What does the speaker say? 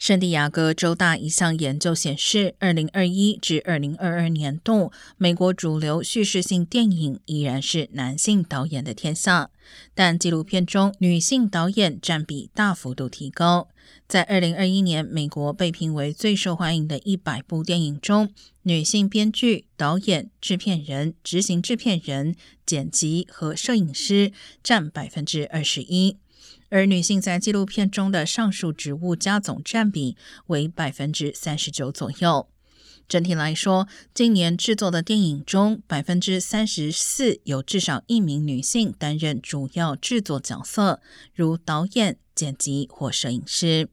圣地亚哥州大一项研究显示，二零二一至二零二二年度，美国主流叙事性电影依然是男性导演的天下，但纪录片中女性导演占比大幅度提高。在二零二一年，美国被评为最受欢迎的一百部电影中，女性编剧、导演、制片人、执行制片人、剪辑和摄影师占百分之二十一。而女性在纪录片中的上述职务加总占比为百分之三十九左右。整体来说，今年制作的电影中，百分之三十四有至少一名女性担任主要制作角色，如导演、剪辑或摄影师。